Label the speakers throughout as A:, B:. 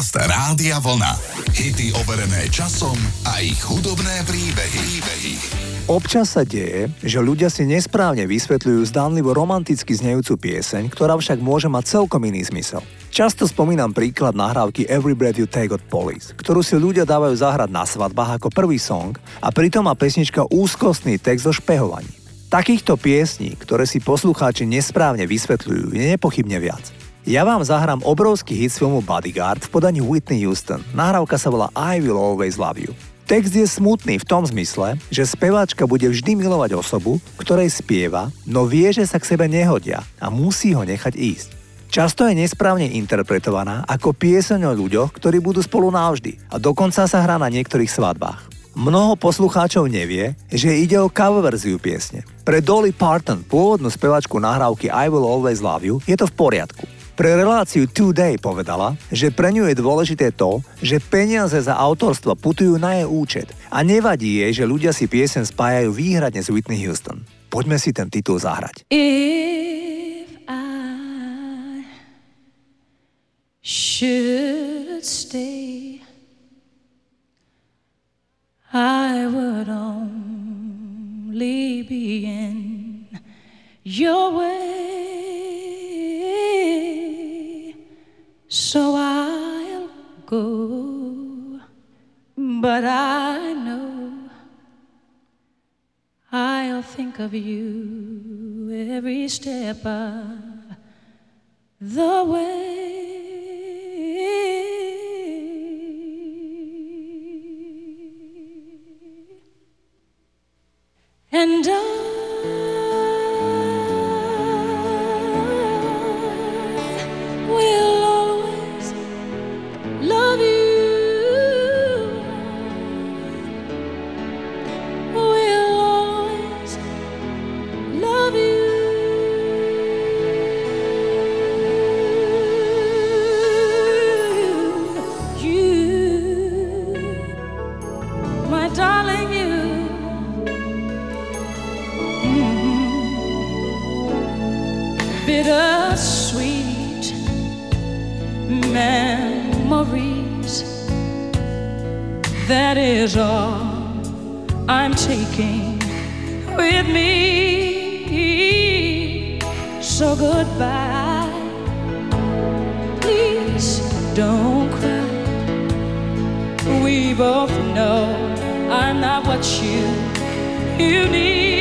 A: Podcast Rádia Vlna. Hity overené časom a ich hudobné príbehy. príbehy.
B: Občas sa deje, že ľudia si nesprávne vysvetľujú zdánlivo romanticky znejúcu pieseň, ktorá však môže mať celkom iný zmysel. Často spomínam príklad nahrávky Every Breath You Take od Police, ktorú si ľudia dávajú zahrať na svadbách ako prvý song a pritom má pesnička úzkostný text o špehovaní. Takýchto piesní, ktoré si poslucháči nesprávne vysvetľujú, je nepochybne viac. Ja vám zahrám obrovský hit z filmu Bodyguard v podaní Whitney Houston. Nahrávka sa volá I Will Always Love You. Text je smutný v tom zmysle, že speváčka bude vždy milovať osobu, ktorej spieva, no vie, že sa k sebe nehodia a musí ho nechať ísť. Často je nesprávne interpretovaná ako pieseň o ľuďoch, ktorí budú spolu navždy a dokonca sa hrá na niektorých svadbách. Mnoho poslucháčov nevie, že ide o cover verziu piesne. Pre Dolly Parton, pôvodnú spevačku nahrávky I Will Always Love You, je to v poriadku. Pre reláciu Today povedala, že pre ňu je dôležité to, že peniaze za autorstvo putujú na jej účet a nevadí jej, že ľudia si piesen spájajú výhradne s Whitney Houston. Poďme si ten titul zahrať.
C: If I should stay I would only be in your way. Of you every step of So goodbye. Please don't cry. We both know I'm not what you you need.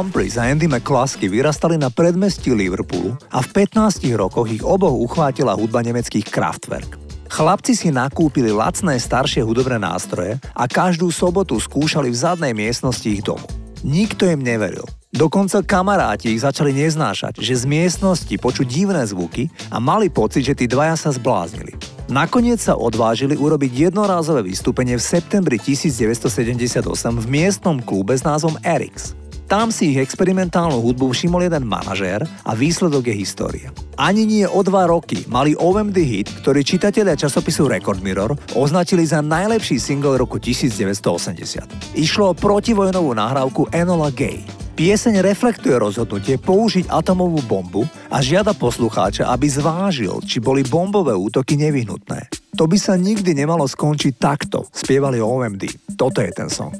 B: Paul Humphries a Andy McCluskey vyrastali na predmestí Liverpoolu a v 15 rokoch ich oboch uchvátila hudba nemeckých Kraftwerk. Chlapci si nakúpili lacné staršie hudobné nástroje a každú sobotu skúšali v zadnej miestnosti ich domu. Nikto im neveril. Dokonca kamaráti ich začali neznášať, že z miestnosti počuť divné zvuky a mali pocit, že tí dvaja sa zbláznili. Nakoniec sa odvážili urobiť jednorázové vystúpenie v septembri 1978 v miestnom klube s názvom Erix. Tam si ich experimentálnu hudbu všimol jeden manažér a výsledok je história. Ani nie o dva roky mali OMD hit, ktorý čitatelia časopisu Record Mirror označili za najlepší single roku 1980. Išlo o protivojnovú nahrávku Enola Gay. Pieseň reflektuje rozhodnutie použiť atomovú bombu a žiada poslucháča, aby zvážil, či boli bombové útoky nevyhnutné. To by sa nikdy nemalo skončiť takto, spievali OMD. Toto je ten song.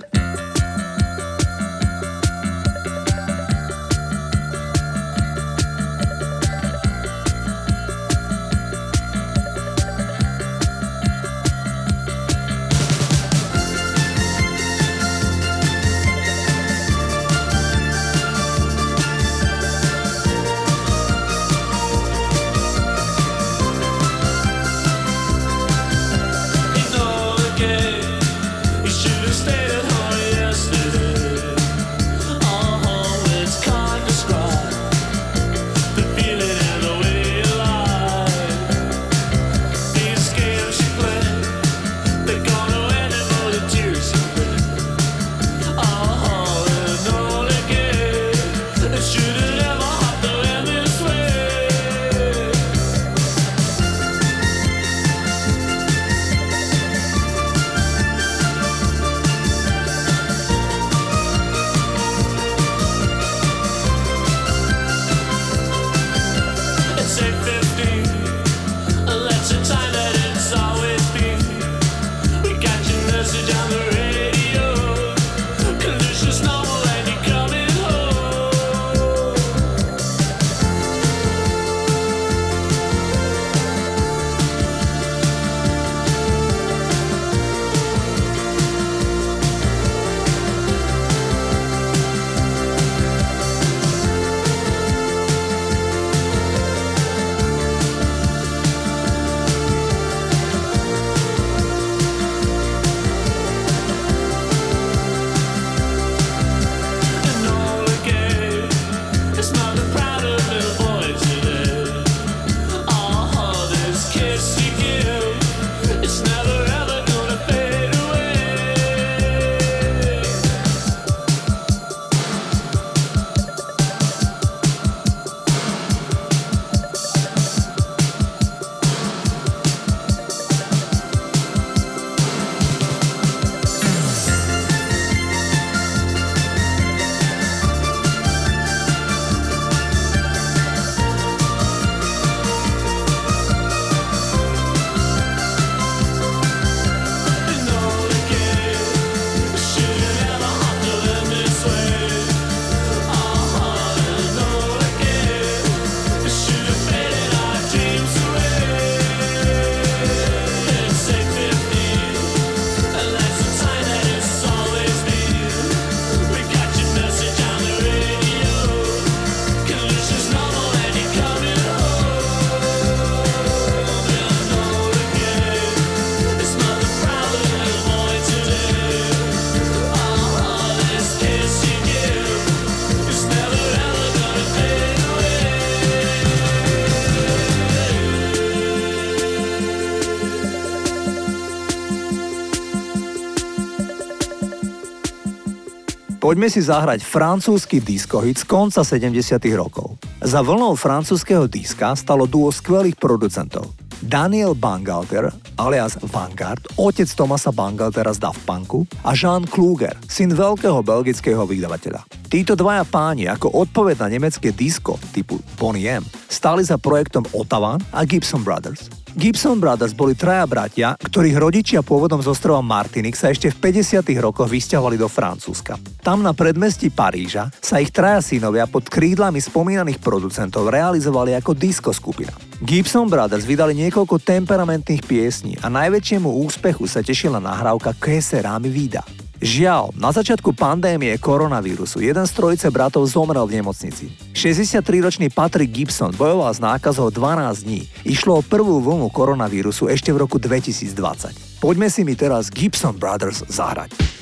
B: Poďme si zahrať francúzsky diskohit z konca 70 rokov. Za vlnou francúzského diska stalo duo skvelých producentov. Daniel Bangalter, alias Vanguard, otec Tomasa Bangaltera z Daft Punku a Jean Kluger, syn veľkého belgického vydavateľa. Títo dvaja páni ako odpoveď na nemecké disko typu Bonnie M stáli za projektom Ottawa a Gibson Brothers. Gibson Brothers boli traja bratia, ktorých rodičia pôvodom z ostrova Martinik sa ešte v 50. rokoch vysťahovali do Francúzska. Tam na predmestí Paríža sa ich traja synovia pod krídlami spomínaných producentov realizovali ako disco skupina. Gibson Brothers vydali niekoľko temperamentných piesní a najväčšiemu úspechu sa tešila nahrávka Kese Rámy Vida. Žiaľ, na začiatku pandémie koronavírusu jeden z trojice bratov zomrel v nemocnici. 63-ročný Patrick Gibson bojoval s nákazou 12 dní. Išlo o prvú vlnu koronavírusu ešte v roku 2020. Poďme si mi teraz Gibson Brothers zahrať.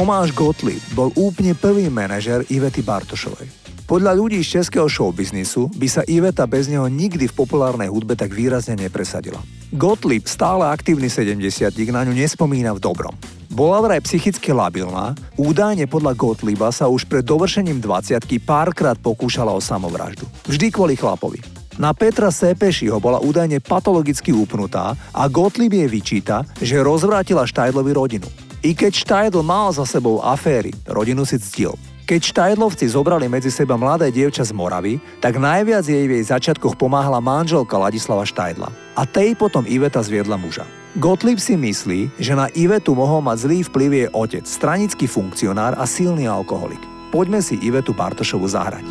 B: Tomáš Gottlieb bol úplne prvý manažer Ivety Bartošovej. Podľa ľudí z českého showbiznisu by sa Iveta bez neho nikdy v populárnej hudbe tak výrazne nepresadila. Gottlieb, stále aktívny 70 na ňu nespomína v dobrom. Bola vraj psychicky labilná, údajne podľa Gottlieba sa už pred dovršením 20 párkrát pokúšala o samovraždu. Vždy kvôli chlapovi. Na Petra Sepešiho bola údajne patologicky upnutá a Gottlieb jej vyčíta, že rozvrátila Štajdlovi rodinu. I keď Štajdl mal za sebou aféry, rodinu si ctil. Keď Štajdlovci zobrali medzi seba mladé dievča z Moravy, tak najviac jej v jej začiatkoch pomáhala manželka Ladislava Štajdla. A tej potom Iveta zviedla muža. Gottlieb si myslí, že na Ivetu mohol mať zlý vplyv jej otec, stranický funkcionár a silný alkoholik. Poďme si Ivetu Bartošovu zahrať.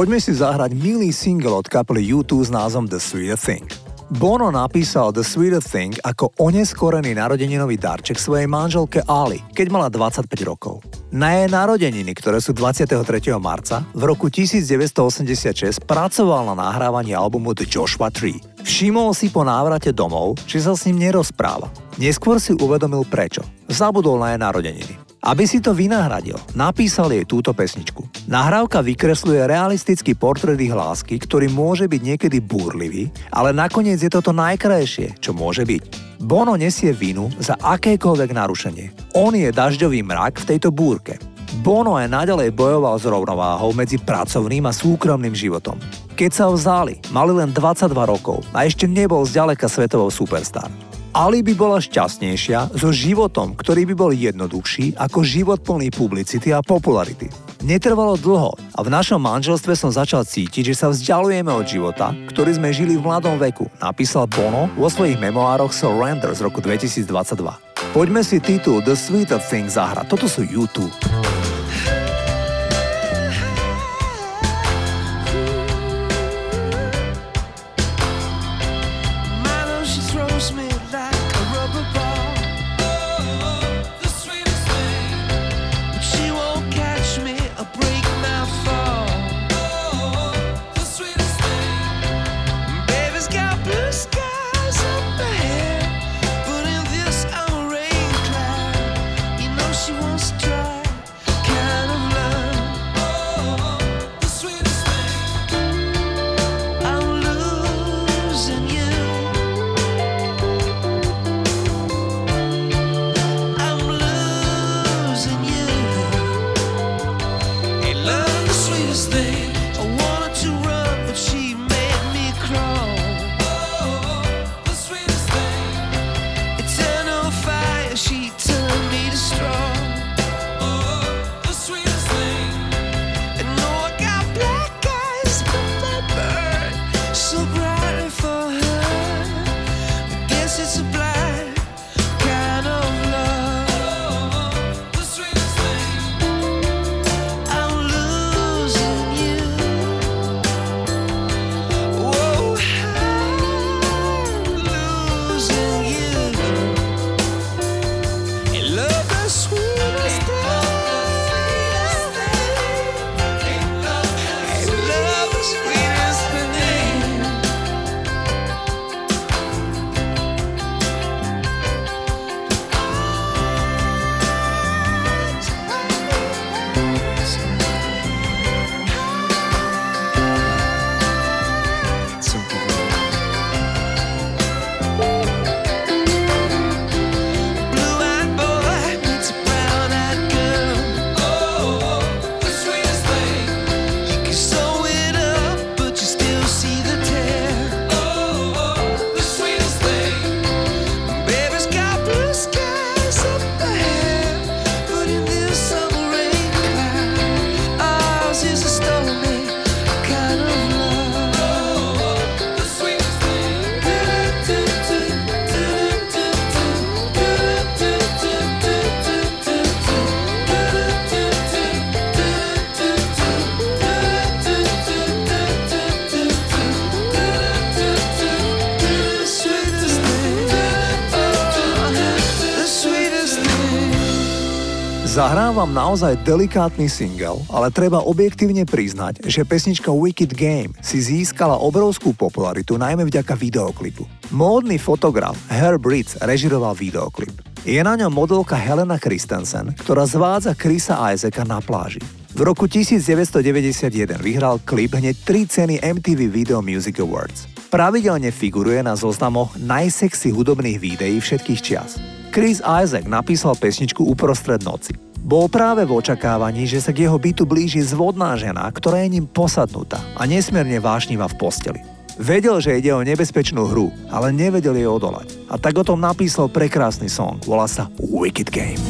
B: Poďme si zahrať milý single od kapely U2 s názvom The Sweet Thing. Bono napísal The Sweet Thing ako oneskorený narodeninový darček svojej manželke Ali, keď mala 25 rokov. Na jej narodeniny, ktoré sú 23. marca, v roku 1986 pracoval na nahrávaní albumu The Joshua Tree. Všimol si po návrate domov, či sa s ním nerozpráva. Neskôr si uvedomil prečo. Zabudol na jej narodeniny. Aby si to vynahradil, napísal jej túto pesničku. Nahrávka vykresluje realistický portrét ich lásky, ktorý môže byť niekedy búrlivý, ale nakoniec je toto najkrajšie, čo môže byť. Bono nesie vinu za akékoľvek narušenie. On je dažďový mrak v tejto búrke. Bono aj naďalej bojoval s rovnováhou medzi pracovným a súkromným životom. Keď sa vzali, mali len 22 rokov a ešte nebol zďaleka svetovou superstar. Ali by bola šťastnejšia so životom, ktorý by bol jednoduchší ako život plný publicity a popularity.
D: Netrvalo dlho a v našom manželstve som začal cítiť, že sa vzdialujeme od života, ktorý sme žili v mladom veku, napísal Bono vo svojich memoároch Surrender z roku 2022. Poďme si titul The Sweeter Thing zahrať. Toto sú YouTube. sweetest thing. Zahrávam naozaj delikátny single, ale treba objektívne priznať, že pesnička Wicked Game si získala obrovskú popularitu najmä vďaka videoklipu. Módny fotograf Herb Ritz režiroval videoklip. Je na ňom modelka Helena Christensen, ktorá zvádza Chrisa Isaaca na pláži. V roku 1991 vyhral klip hneď tri ceny MTV Video Music Awards. Pravidelne figuruje na zoznamoch najsexy hudobných videí všetkých čias. Chris Isaac napísal pesničku uprostred noci. Bol práve v očakávaní, že sa k jeho bytu blíži zvodná žena, ktorá je ním posadnutá a nesmierne vášnivá v posteli. Vedel, že ide o nebezpečnú hru, ale nevedel jej odolať. A tak o tom napísal prekrásny song, volá sa Wicked Game.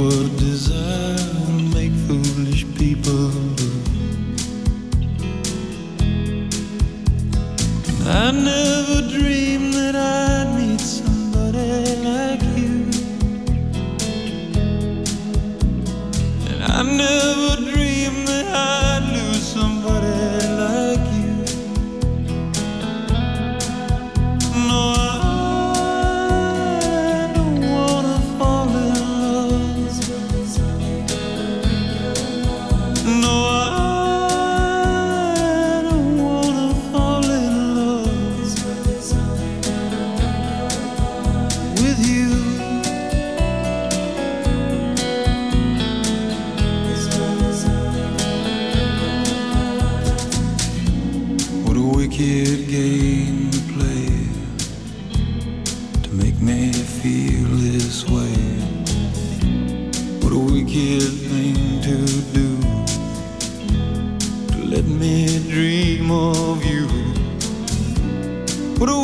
D: What desire I never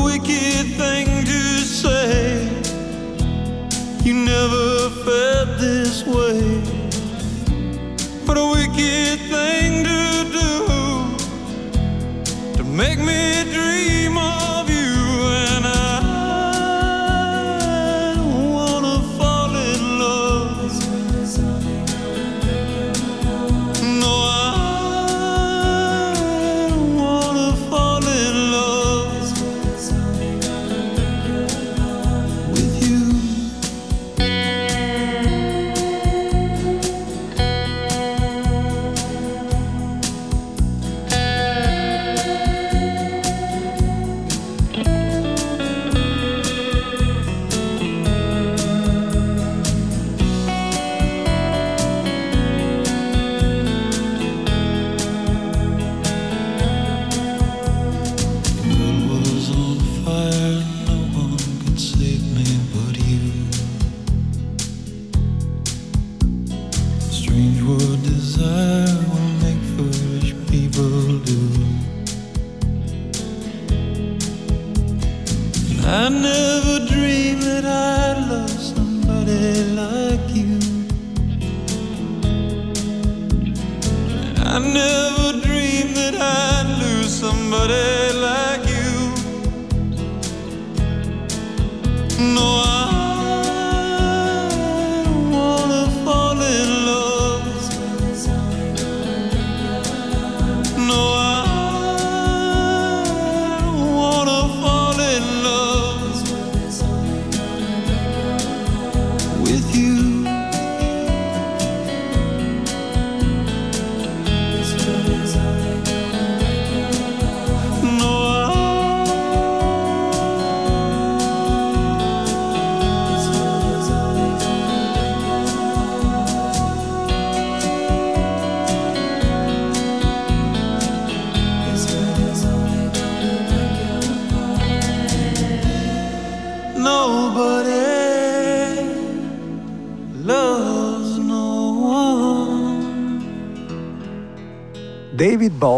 E: wicked thing to say. You never felt this way. What a wicked thing to do to make me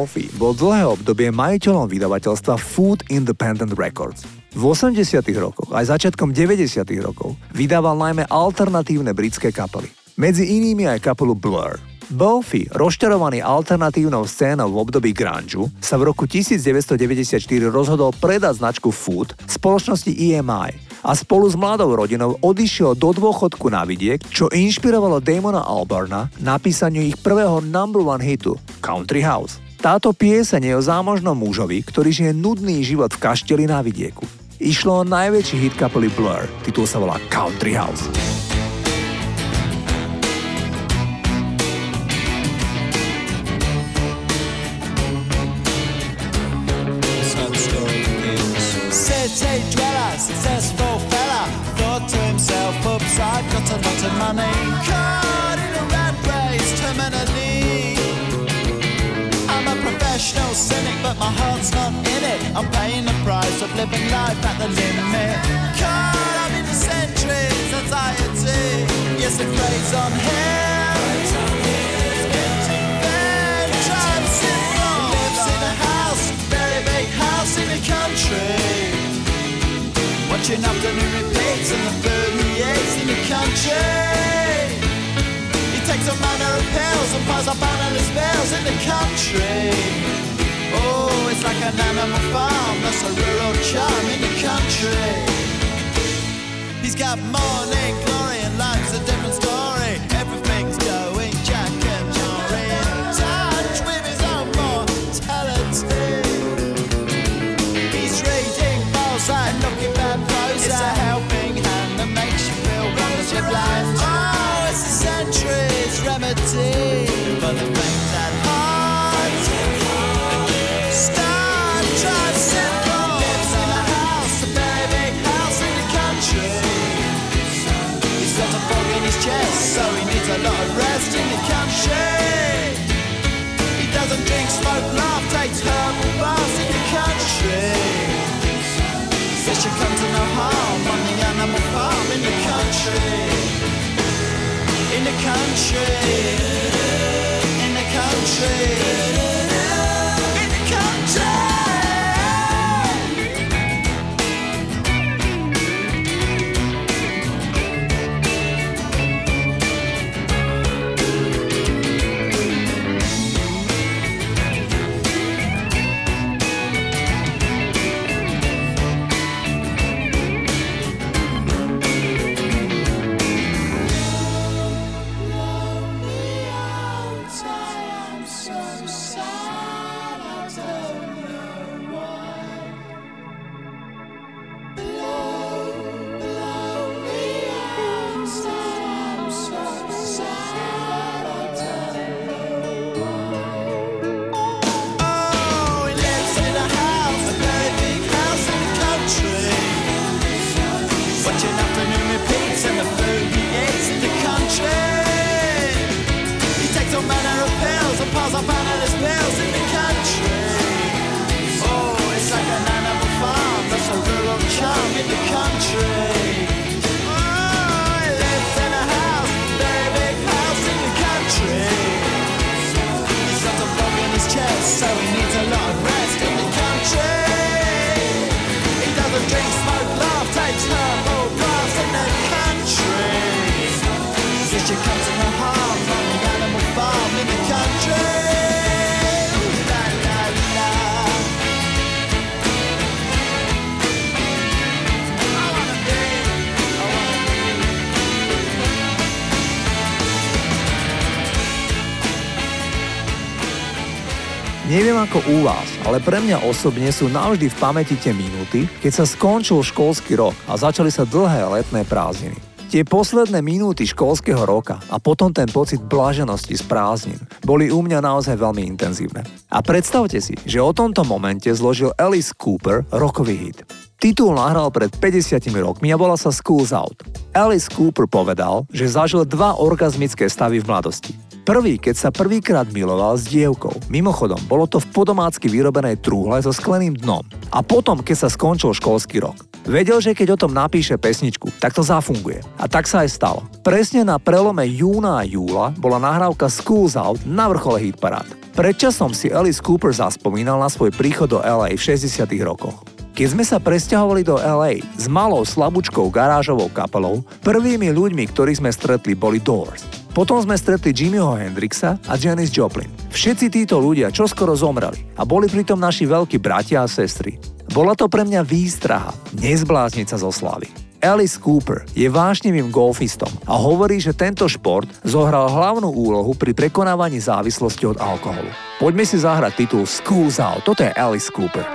B: Balfi bol dlhé obdobie majiteľom vydavateľstva Food Independent Records. V 80 rokoch aj začiatkom 90 rokov vydával najmä alternatívne britské kapely. Medzi inými aj kapelu Blur. Balfi, rozčarovaný alternatívnou scénou v období grunge, sa v roku 1994 rozhodol predať značku Food spoločnosti EMI a spolu s mladou rodinou odišiel do dôchodku na vidiek, čo inšpirovalo Damona Albarna napísaniu ich prvého number one hitu Country House. Táto pieseň je o zámožnom mužovi, ktorý žije nudný život v kašteli na vidieku. Išlo o najväčší hit kapely Blur, titul sa volá Country House.
F: Living life at the limit. Caught up in the centuries, anxiety. Yes, it preys on him. Then trying to simple. Lives in a house, very big house in the country. Watching afternoon repeats and the food he eats in the country. He takes a manner of pills and piles up analyst bills in the country. Oh, it's like an animal farm, that's a got morning smoke, laugh, take herbal baths in the country. Says she comes to no harm on the animal farm in the country. In the country. In the country.
B: Neviem ako u vás, ale pre mňa osobne sú navždy v pamäti tie minúty, keď sa skončil školský rok a začali sa dlhé letné prázdniny. Tie posledné minúty školského roka a potom ten pocit blaženosti z prázdnin boli u mňa naozaj veľmi intenzívne. A predstavte si, že o tomto momente zložil Alice Cooper rokový hit. Titul nahral pred 50 rokmi a bola sa Schools Out. Alice Cooper povedal, že zažil dva orgazmické stavy v mladosti. Prvý, keď sa prvýkrát miloval s dievkou. Mimochodom, bolo to v podomácky vyrobenej trúhle so skleným dnom. A potom, keď sa skončil školský rok. Vedel, že keď o tom napíše pesničku, tak to zafunguje. A tak sa aj stalo. Presne na prelome júna a júla bola nahrávka Schools Out na vrchole hitparád. Predčasom si Alice Cooper zaspomínal na svoj príchod do LA v 60 rokoch. Keď sme sa presťahovali do LA s malou slabúčkou garážovou kapelou, prvými ľuďmi, ktorých sme stretli, boli Doors. Potom sme stretli Jimmyho Hendrixa a Janis Joplin. Všetci títo ľudia čoskoro zomreli a boli pritom naši veľkí bratia a sestry. Bola to pre mňa výstraha, nezblázniť sa zo slavy. Alice Cooper je vášnivým golfistom a hovorí, že tento šport zohral hlavnú úlohu pri prekonávaní závislosti od alkoholu. Poďme si zahrať titul Schools Out. Toto je Alice Cooper.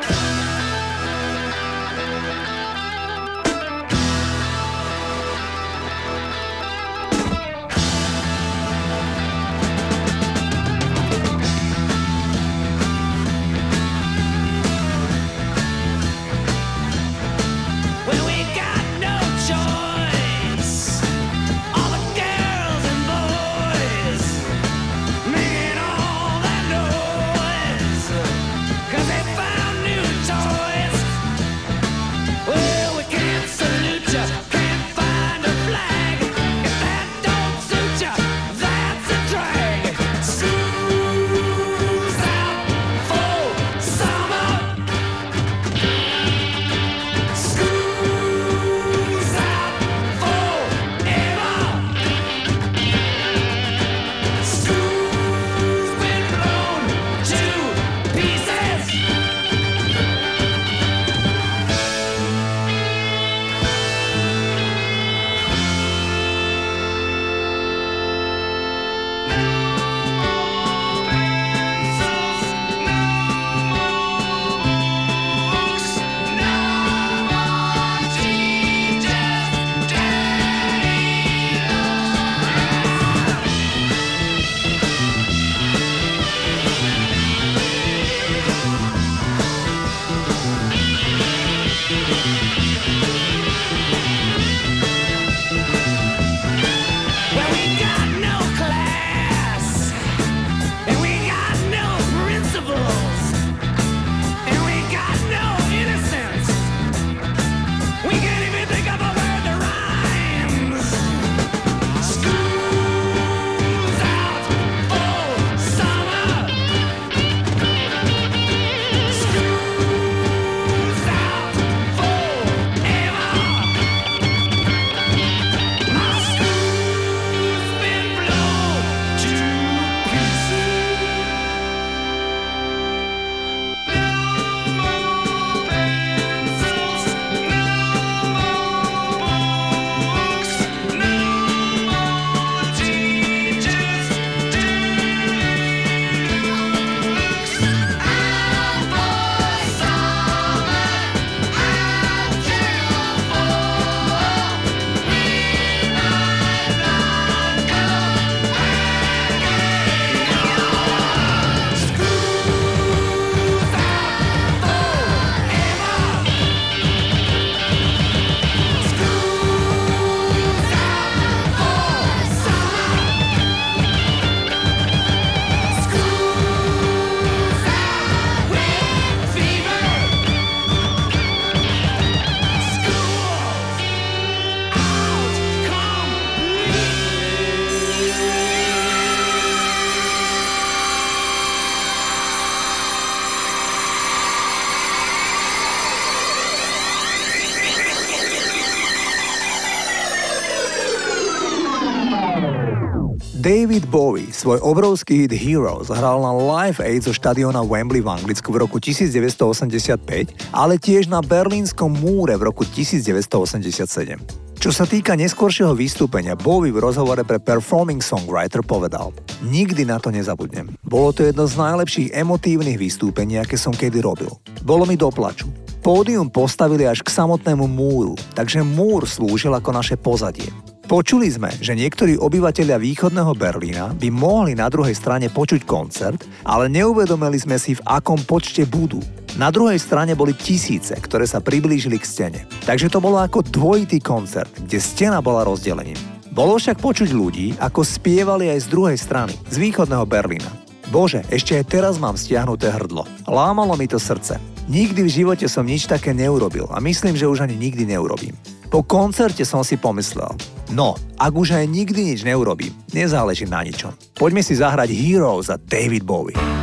B: Svoj obrovský hit Heroes hral na Live Aid zo štadiona Wembley v Anglicku v roku 1985, ale tiež na Berlínskom múre v roku 1987.
G: Čo sa týka neskôršieho vystúpenia, Bowie v rozhovore pre Performing Songwriter povedal Nikdy na to nezabudnem. Bolo to jedno z najlepších emotívnych vystúpení, aké som kedy robil. Bolo mi do plaču. Pódium postavili až k samotnému múru, takže múr slúžil ako naše pozadie. Počuli sme, že niektorí obyvateľia východného Berlína by mohli na druhej strane počuť koncert, ale neuvedomili sme si, v akom počte budú. Na druhej strane boli tisíce, ktoré sa priblížili k stene. Takže to bolo ako dvojitý koncert, kde stena bola rozdelením. Bolo však počuť ľudí, ako spievali aj z druhej strany, z východného Berlína. Bože, ešte aj teraz mám stiahnuté hrdlo. Lámalo mi to srdce. Nikdy v živote som nič také neurobil a myslím, že už ani nikdy neurobím. Po koncerte som si pomyslel, no, ak už aj nikdy nič neurobím, nezáleží na ničom. Poďme si zahrať Heroes za David Bowie.